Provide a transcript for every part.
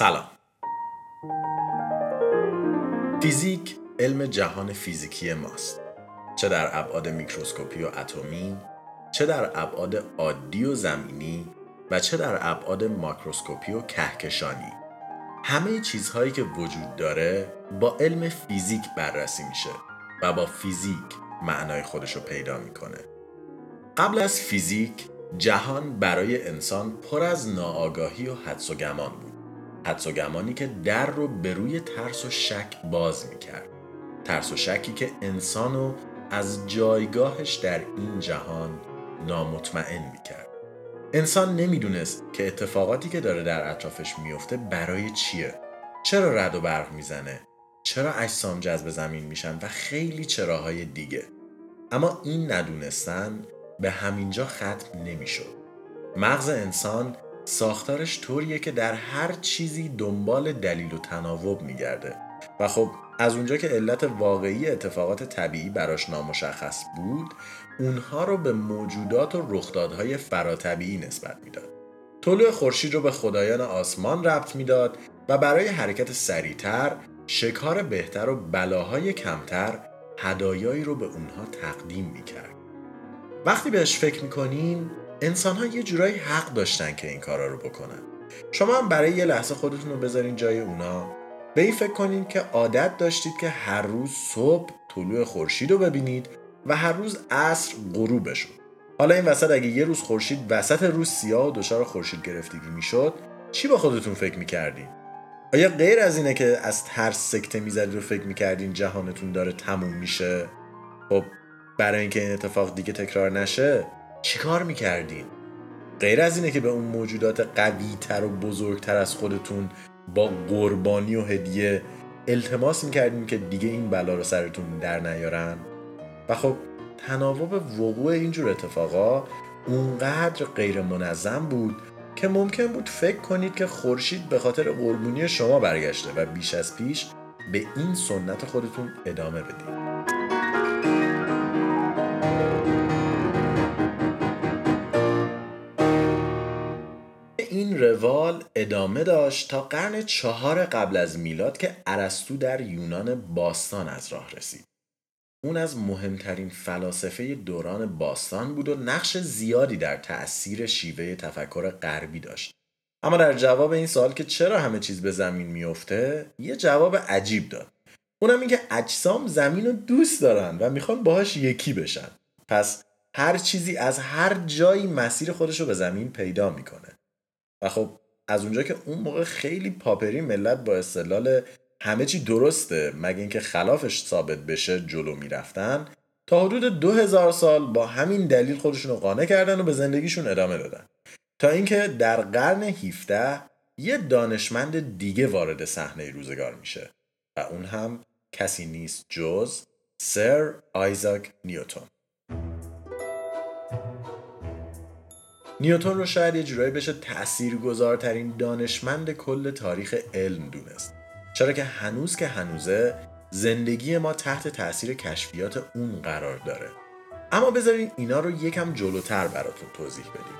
سلام. فیزیک علم جهان فیزیکی ماست. چه در ابعاد میکروسکوپی و اتمی چه در ابعاد عادی و زمینی و چه در ابعاد ماکروسکوپی و کهکشانی. همه چیزهایی که وجود داره با علم فیزیک بررسی میشه و با فیزیک معنای خودش رو پیدا می‌کنه. قبل از فیزیک جهان برای انسان پر از ناآگاهی و حدس و گمان بود. حدس و گمانی که در رو به روی ترس و شک باز می‌کرد. ترس و شکی که انسانو از جایگاهش در این جهان نامطمئن می‌کرد. انسان نمی‌دونست که اتفاقاتی که داره در اطرافش میفته برای چیه. چرا رد و برق می‌زنه؟ چرا اجسام جذب زمین میشن و خیلی چراهای دیگه؟ اما این ندونستن به همینجا ختم نمی‌شد. مغز انسان ساختارش طوریه که در هر چیزی دنبال دلیل و تناوب میگرده. و خب از اونجا که علت واقعی اتفاقات طبیعی براش نامشخص بود اونها رو به موجودات و رخدادهای فراتبیعی نسبت می‌داد. طلوع خورشید رو به خدایان آسمان ربط می‌داد و برای حرکت سریعتر شکار بهتر و بلاهای کمتر هدایایی رو به اونها تقدیم می‌کرد. وقتی بهش فکر می‌کنین انسان ها یه جورایی حق داشتن که این کارا رو بکنن. شما هم برای یه لحظه خودتون رو بذارین جای اونا. به این فکر کنین که عادت داشتید که هر روز صبح طلوع خورشید رو ببینید و هر روز عصر غروبشون. حالا این وسط اگه یه روز خورشید وسط روز سیاه و دچار خورشید گرفتگی می‌شد چی با خودتون فکر می‌کردین؟ آیا غیر از اینه که از ترس سکته می‌زدید و فکر می‌کردین جهانتون داره تموم میشه؟ خب برای اینکه این اتفاق دیگه تکرار نشه چیکار می‌کردین غیر از اینه که به اون موجودات قوی تر و بزرگتر از خودتون با قربانی و هدیه التماس می‌کردین که دیگه این بلا رو سرتون در نیارن؟ و خب تناوب وقوع اینجور اتفاقا اونقدر غیر منظم بود که ممکن بود فکر کنید که خورشید به خاطر قربونی شما برگشته و بیش از پیش به این سنت خودتون ادامه بدید. روال ادامه داشت تا قرن چهار قبل از میلاد که ارسطو در یونان باستان از راه رسید. اون از مهمترین فلاسفه دوران باستان بود و نقش زیادی در تأثیر شیوه تفکر غربی داشت. اما در جواب این سوال که چرا همه چیز به زمین میفته یه جواب عجیب داد. اونم اینکه اجسام زمین رو دوست دارن و می‌خوان باهاش یکی بشن. پس هر چیزی از هر جایی مسیر خودش رو به زمین پیدا می‌کنه. و خب از اونجا که اون موقع خیلی پاپری ملت با استدلال همه چی درسته مگه اینکه خلافش ثابت بشه جلو می‌رفتن تا حدود دو هزار سال با همین دلیل خودشون رو قانع کردن و به زندگیشون ادامه دادن. تا اینکه در قرن 17 یه دانشمند دیگه وارد صحنه روزگار میشه و اون هم کسی نیست جز سر آیزاک نیوتون نیوتون رو شاید یه جورایی بشه تاثیرگذارترین دانشمند کل تاریخ علم دونست. چرا که هنوز که هنوزه زندگی ما تحت تاثیر کشفیات اون قرار داره. اما بذارین اینا رو یکم جلوتر براتون توضیح بدیم.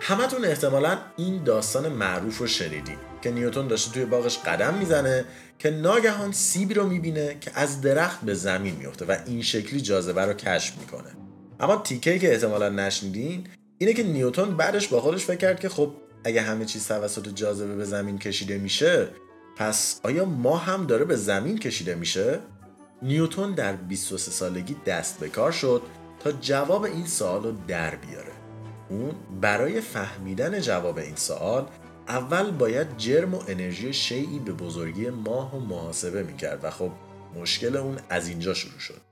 همتون احتمالا این داستان معروف رو شنیدین که نیوتون داشته توی باغش قدم می‌زنه که ناگهان سیبی رو می‌بینه که از درخت به زمین میفته و این شکلی جاذبه رو کشف می‌کنه. اما تیکه که احتمالا نشنیدین اینه که نیوتون بعدش با خودش فکر کرد که خب اگه همه چیز توسط جاذبه به زمین کشیده میشه پس آیا ما هم داره به زمین کشیده میشه؟ نیوتون در 23 سالگی دست به کار شد تا جواب این سوال رو در بیاره اون برای فهمیدن جواب این سوال اول باید جرم و انرژی شیعی به بزرگی ماه و محاسبه می‌کرد و خب مشکل اون از اینجا شروع شد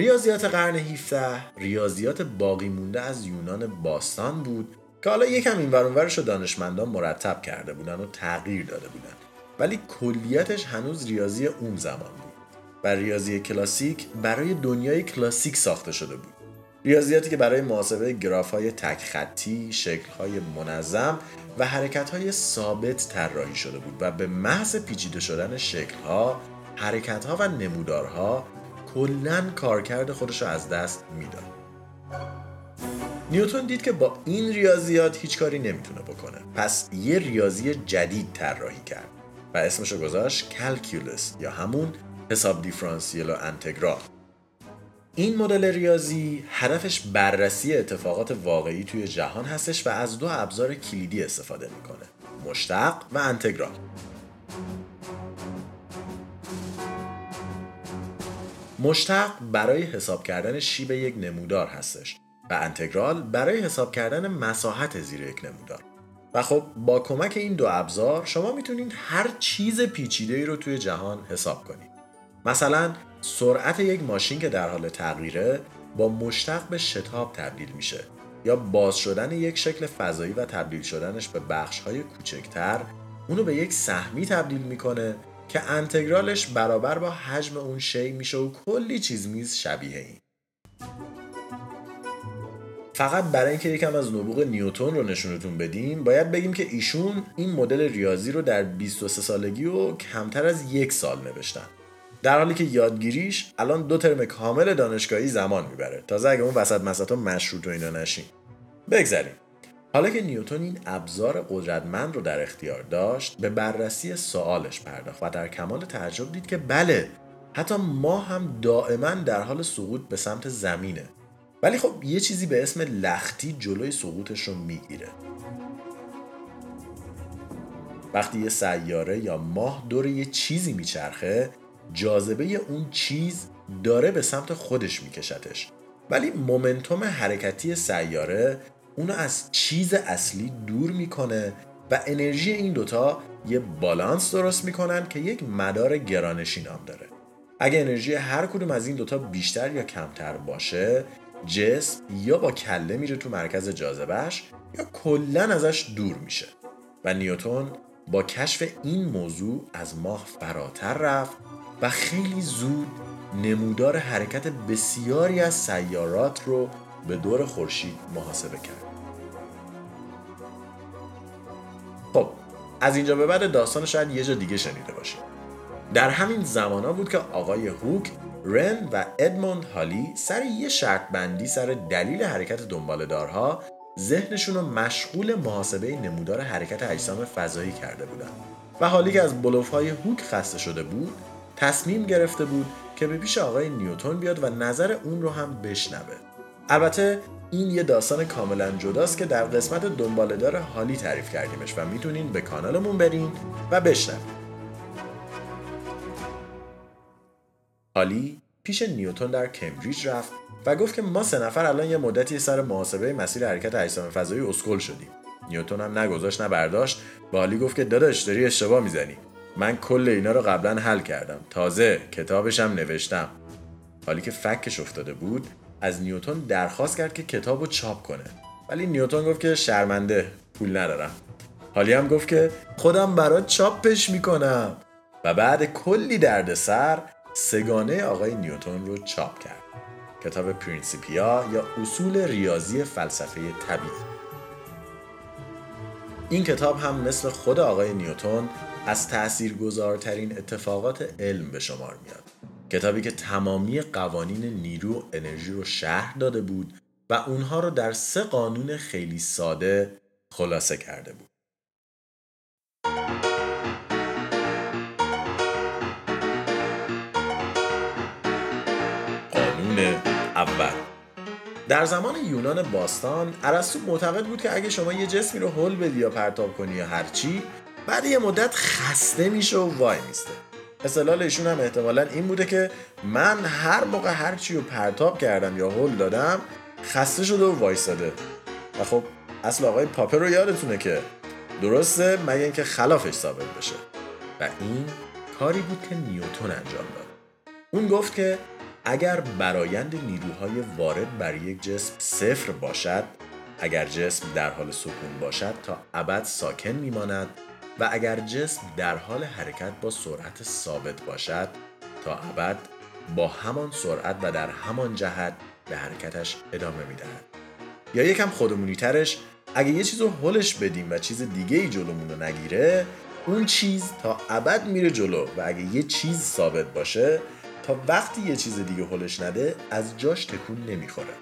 ریاضیات قرن 17 ریاضیات باقی مونده از یونان باستان بود که حالا یکم این ورانورش رو دانشمندان مرتب کرده بودن و تغییر داده بودن. ولی کلیتش هنوز ریاضی اون زمان بود و ریاضی کلاسیک برای دنیای کلاسیک ساخته شده بود. ریاضیاتی که برای محاسبه گراف های تک خطی، شکل های منظم و حرکت های ثابت طراحی شده بود و به محض پیچیده شدن شکل ها، حرکت ها و نمودارها کلا کارکرد خودش رو از دست می‌داد. نیوتون دید که با این ریاضیات هیچ کاری نمی‌تونه بکنه. پس یه ریاضی جدید طراحی کرد و اسمشو گذاشت کلکیولس یا همون حساب دیفرانسیل و انتگرال. این مدل ریاضی هدفش بررسی اتفاقات واقعی توی جهان هستش و از دو ابزار کلیدی استفاده می‌کنه مشتق و انتگرال. مشتق برای حساب کردن شیب یک نمودار هستش و انتگرال برای حساب کردن مساحت زیر یک نمودار. و خب با کمک این دو ابزار شما می‌تونید هر چیز پیچیده ای رو توی جهان حساب کنید. مثلا سرعت یک ماشین که در حال تغییره با مشتق به شتاب تبدیل میشه یا باز شدن یک شکل فضایی و تبدیل شدنش به بخش های کوچکتر اونو به یک سهمی تبدیل می‌کنه که انتگرالش برابر با حجم اون شی میشه و کلی چیز میز شبیه این. فقط برای اینکه یکم از نبوغ نیوتون رو نشونتون بدیم باید بگیم که ایشون این مدل ریاضی رو در 23 سالگی و کمتر از یک سال نوشتن. در حالی که یادگیریش الان دو ترم کامل دانشگاهی زمان می‌بره. تازه اگه اون وسط مسطا مشروط و اینا نشین. بگذریم. حالا که نیوتون این ابزار قدرتمند رو در اختیار داشت به بررسی سوالش پرداخت و در کمال تعجب دید که بله حتی ما هم دائما در حال سقوط به سمت زمینه. ولی خب یه چیزی به اسم لختی جلوی سقوطش رو می‌گیره. وقتی یه سیاره یا ماه دور یه چیزی میچرخه جاذبه اون چیز داره به سمت خودش میکشتش. ولی مومنتوم حرکتی سیاره اونو از چیز اصلی دور می‌کنه و انرژی این دوتا یه بالانس درست می‌کنن که یک مدار گرانشی نام داره. اگه انرژی هر کدوم از این دوتا بیشتر یا کمتر باشه جسم یا با کله میره تو مرکز جاذبهش یا کلا ازش دور میشه. و نیوتون با کشف این موضوع از ماه فراتر رفت و خیلی زود نمودار حرکت بسیاری از سیارات رو به دور خورشید محاسبه کرد. خب از اینجا به بعد داستان شاید یه جا دیگه شنیده باشید در همین زمان بود که آقای هوک رن و ادموند هالی سر یه شرط بندی سر دلیل حرکت دنبالدارها ذهنشون رو مشغول محاسبه نمودار حرکت اجسام فضایی کرده بودن. و حالی که از بلوف های هوک خسته شده بود تصمیم گرفته بود که به پیش آقای نیوتون بیاد و نظر اون رو هم بشنوه. البته این یه داستان کاملا جداست که در قسمت دنبالدار حالی تعریف کردیمش و می‌تونین به کانالمون برین و بشنوید حالی پیش نیوتون در کمبریج رفت و گفت که ما سه نفر الان یه مدتی سر محاسبه مسیر حرکت اجسام فضایی اسکل شدیم. نیوتون هم نگذاشت نه برداشت. به حالی گفت که داداش داری اشتباه می‌زنی. من کل اینا رو قبلا حل کردم. تازه کتابشم نوشتم. حالی که فکش افتاده بود از نیوتون درخواست کرد که کتاب رو چاپ کنه. ولی نیوتون گفت که شرمنده پول ندارم. حالی هم گفت که خودم برات چاپش می‌کنم. و بعد کلی دردسر سگانه آقای نیوتون رو چاپ کرد. کتاب پرینسیپیا یا اصول ریاضی فلسفه طبیعی. این کتاب هم مثل خود آقای نیوتون از تاثیرگذارترین اتفاقات علم به شمار میاد. کتابی که تمامی قوانین نیرو و انرژی رو شهر داده بود و اونها رو در سه قانون خیلی ساده خلاصه کرده بود. قانون اول. در زمان یونان باستان ارسطو معتقد بود که اگه شما یه جسمی رو حل بدی یا پرتاب کنی یا هرچی بعد یه مدت خسته میشه و وای میسته. استدلال ایشون هم احتمالا این بوده که من هر موقع هرچی رو پرتاب کردم یا هل دادم خسته شده و وایستاده. و خب اصل آقای پاپر رو یادتونه که درسته مگه اینکه خلافش ثابت بشه. و این کاری بود که نیوتون انجام داد. اون گفت که اگر برایند نیروهای وارد بر یک جسم صفر باشد اگر جسم در حال سکون باشد تا ابد ساکن میماند و اگر جسم در حال حرکت با سرعت ثابت باشد تا ابد با همان سرعت و در همان جهت به حرکتش ادامه می‌دهد. یا یکم خودمونی ترش اگه یه چیز رو حلش بدیم و چیز دیگه ای جلومون رو نگیره اون چیز تا ابد میره جلو و اگه یه چیز ثابت باشه تا وقتی یه چیز دیگه حلش نده از جاش تکون نمی‌خوره.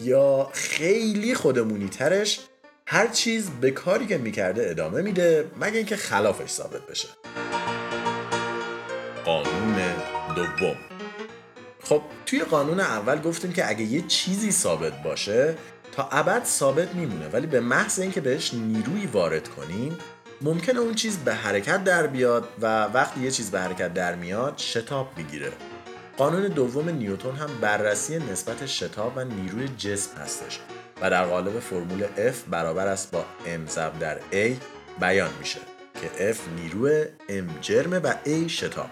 یا خیلی خودمونی ترش هر چیز به کاری که می‌کرده ادامه میده مگه اینکه خلافش ثابت بشه. قانون دوم. خب توی قانون اول گفتیم که اگه یه چیزی ثابت باشه تا ابد ثابت میمونه. ولی به محض اینکه بهش نیروی وارد کنیم ممکنه اون چیز به حرکت در بیاد و وقتی یه چیز به حرکت در میاد شتاب می‌گیره قانون دوم نیوتون هم بررسی نسبت شتاب و نیروی جسم هستش. و در قالب فرمول F برابر است با m ضرب در A بیان میشه که F نیروی m جرمه و A شتاب.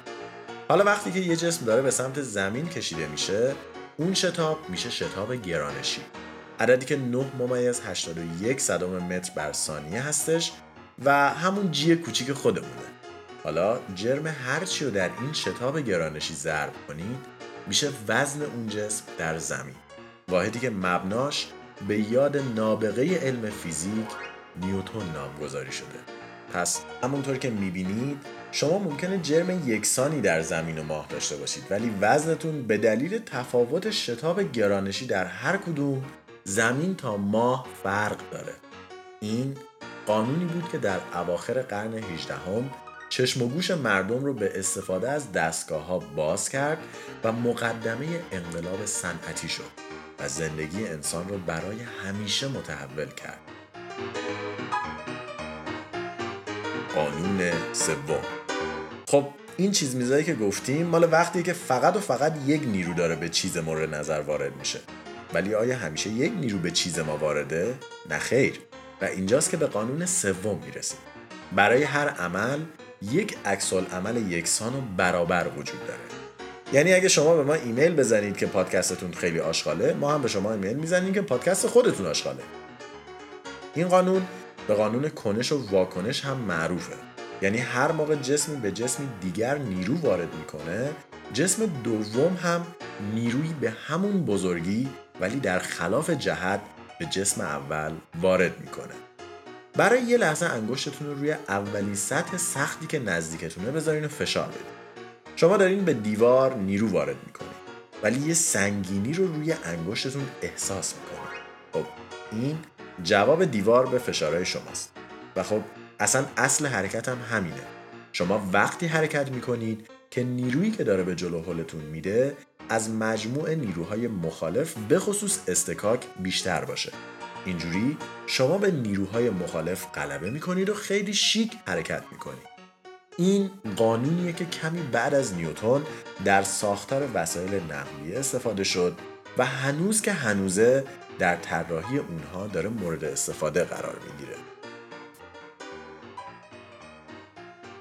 حالا وقتی که یه جسم داره به سمت زمین کشیده میشه اون شتاب میشه شتاب گرانشی. عددی که 9 ممیز 81 صدم متر بر ثانیه هستش و همون جی کوچیک خودمونه. حالا جرم هرچی رو در این شتاب گرانشی ضرب کنید میشه وزن اون جسم در زمین. واحدی که مبناش به یاد نابغه علم فیزیک نیوتون نامگذاری شده. پس همونطور که می‌بینید شما ممکنه جرم یکسانی در زمین و ماه داشته باشید ولی وزنتون به دلیل تفاوت شتاب گرانشی در هر کدوم زمین تا ماه فرق داره. این قانونی بود که در اواخر قرن 18 هم چشم و گوش مردم رو به استفاده از دستگاه ها باز کرد و مقدمه انقلاب صنعتی شد. زندگی انسان رو برای همیشه متحول کرد. قانون سوم. خب این چیز میزایی که گفتیم مال وقتی که فقط و فقط یک نیرو داره به چیز مورد نظر وارد میشه. ولی آیا همیشه یک نیرو به چیز ما وارده؟ نه خیر. و اینجاست که به قانون سوم می‌رسیم. برای هر عمل یک عکس عمل یکسان و برابر وجود داره. یعنی اگه شما به ما ایمیل بزنید که پادکستتون خیلی آشغاله ما هم به شما ایمیل می‌زنیم که پادکست خودتون آشغاله. این قانون به قانون کنش و واکنش هم معروفه. یعنی هر موقع جسمی به جسمی دیگر نیرو وارد می‌کنه جسم دوم هم نیروی به همون بزرگی ولی در خلاف جهت به جسم اول وارد می‌کنه. برای یه لحظه انگشتتون رو روی اولین سطح سختی که نزدیکتونه بذارین و فشار بدین. شما دارین به دیوار نیرو وارد می‌کنید ولی یه سنگینی رو روی انگشتتون احساس می‌کنید خب این جواب دیوار به فشارهای شماست. و خب اصلا اصل حرکت هم همینه. شما وقتی حرکت می‌کنید که نیرویی که داره به جلو حلتون میده از مجموع نیروهای مخالف به خصوص استکاک بیشتر باشه. اینجوری شما به نیروهای مخالف غلبه می‌کنید و خیلی شیک حرکت می‌کنید. این قانونیه که کمی بعد از نیوتون در ساختار وسایل نقلیه استفاده شد و هنوز که هنوزه در طراحی اونها داره مورد استفاده قرار می‌گیره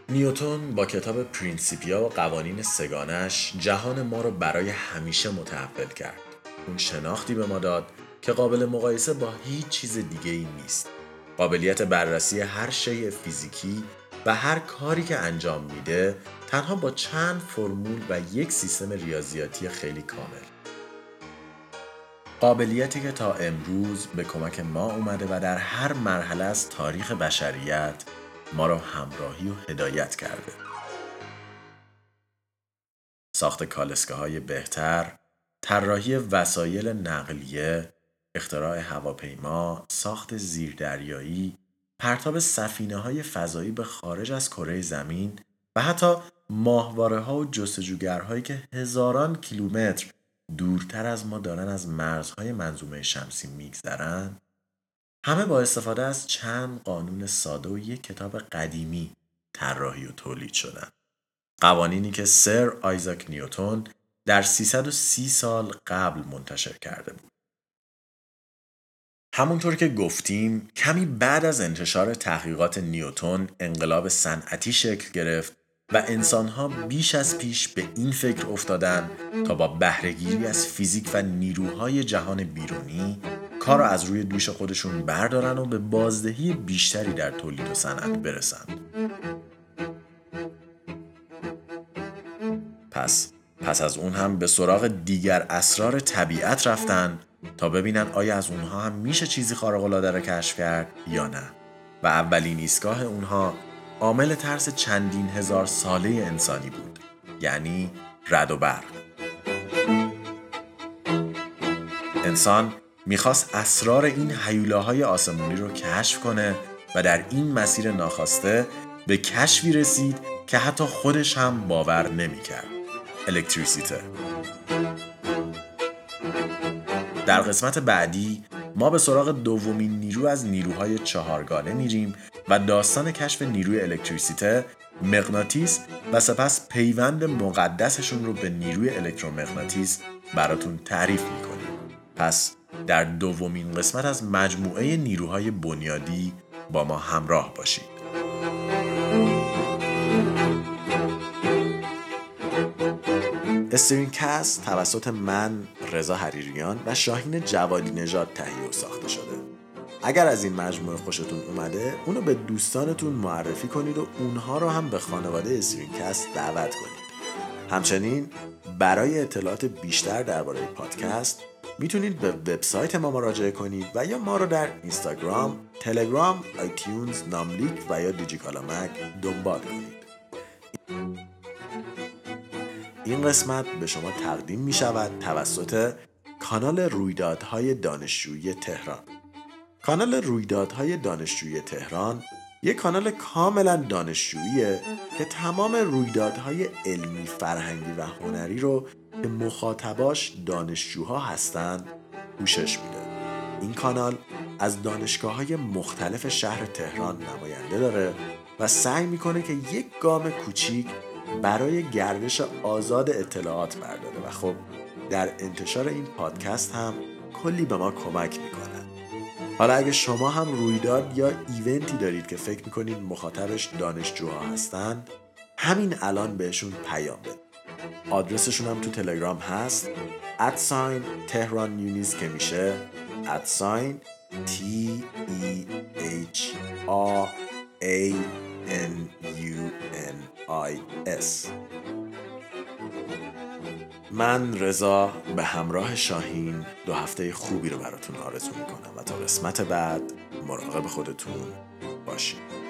نیوتون با کتاب پرینسیپیا و قوانین سگانش جهان ما رو برای همیشه متحول کرد. اون شناختی به ما داد که قابل مقایسه با هیچ چیز دیگه ای نیست. قابلیت بررسی هر شیء فیزیکی و هر کاری که انجام میده تنها با چند فرمول و یک سیستم ریاضیاتی خیلی کامل. قابلیتی که تا امروز به کمک ما اومده و در هر مرحله از تاریخ بشریت ما را همراهی و هدایت کرده. ساخت کالسکه های بهتر، طراحی وسایل نقلیه، اختراع هواپیما، ساخت زیردریایی، پرتاب سفینه های فضایی به خارج از کره زمین و حتی ماهواره ها و جستجوگرهایی که هزاران کیلومتر دورتر از ما دارن از مرزهای منظومه شمسی میگذرند همه با استفاده از چند قانون ساده و یک کتاب قدیمی طراحی و تولید شدن. قوانینی که سر آیزاک نیوتون در 330 سال قبل منتشر کرده بود. همونطور که گفتیم کمی بعد از انتشار تحقیقات نیوتون انقلاب صنعتی شکل گرفت و انسانها بیش از پیش به این فکر افتادن تا با بهرهگیری از فیزیک و نیروهای جهان بیرونی کار را از روی دوش خودشون بردارن و به بازدهی بیشتری در تولید و صنعت برسند. پس پس از اون هم به سراغ دیگر اسرار طبیعت رفتن تا ببینن آیا از اونها هم میشه چیزی خارق العاده را کشف کرد یا نه. و اولین ایستگاه اونها عامل ترس چندین هزار ساله انسانی بود یعنی رد و برق. انسان می‌خواست اسرار این حیولاهای آسمونی رو کشف کنه و در این مسیر ناخواسته به کشفی رسید که حتی خودش هم باور نمی‌کرد. الکتریسیته. در قسمت بعدی ما به سراغ دومین نیرو از نیروهای چهارگانه میریم و داستان کشف نیروی الکتریسیته مغناطیس و سپس پیوند مقدسشون رو به نیروی الکترومغناطیس براتون تعریف می‌کنیم. پس در دومین قسمت از مجموعه نیروهای بنیادی با ما همراه باشید. استرین کست توسط من رضا حریریان و شاهین جوادی نژاد تهیه و ساخته شده. اگر از این مجموعه خوشتون اومده اونو به دوستانتون معرفی کنید و اونها رو هم به خانواده کست دعوت کنید. همچنین برای اطلاعات بیشتر درباره پادکست می‌تونید به وبسایت ما مراجعه کنید و یا ما رو در اینستاگرام، تلگرام، iTunes، ناملیک و یا دیجیکالامک دنبال کنید. این قسمت به شما تقدیم می شود توسط کانال رویدادهای دانشجویی تهران. کانال رویدادهای دانشجویی تهران یک کانال کاملا دانشجوییه که تمام رویدادهای علمی فرهنگی و هنری رو که مخاطباش دانشجوها هستند پوشش میده. این کانال از دانشگاه های مختلف شهر تهران نماینده داره و سعی می‌کنه که یک گام کوچیک برای گردش آزاد اطلاعات برداره و خب در انتشار این پادکست هم کلی به ما کمک می‌کنه. حالا اگه شما هم رویداد یا ایونتی دارید که فکر می‌کنید مخاطبش دانشجوها هستند همین الان بهشون پیام بدید آدرسشون هم تو تلگرام هست. ادساین تهران نیونیز که میشه. ادساین T E H R A N U N I S. من رضا به همراه شاهین دو هفته خوبی رو براتون آرزو می‌کنم و تا قسمت بعد مراقب خودتون باشید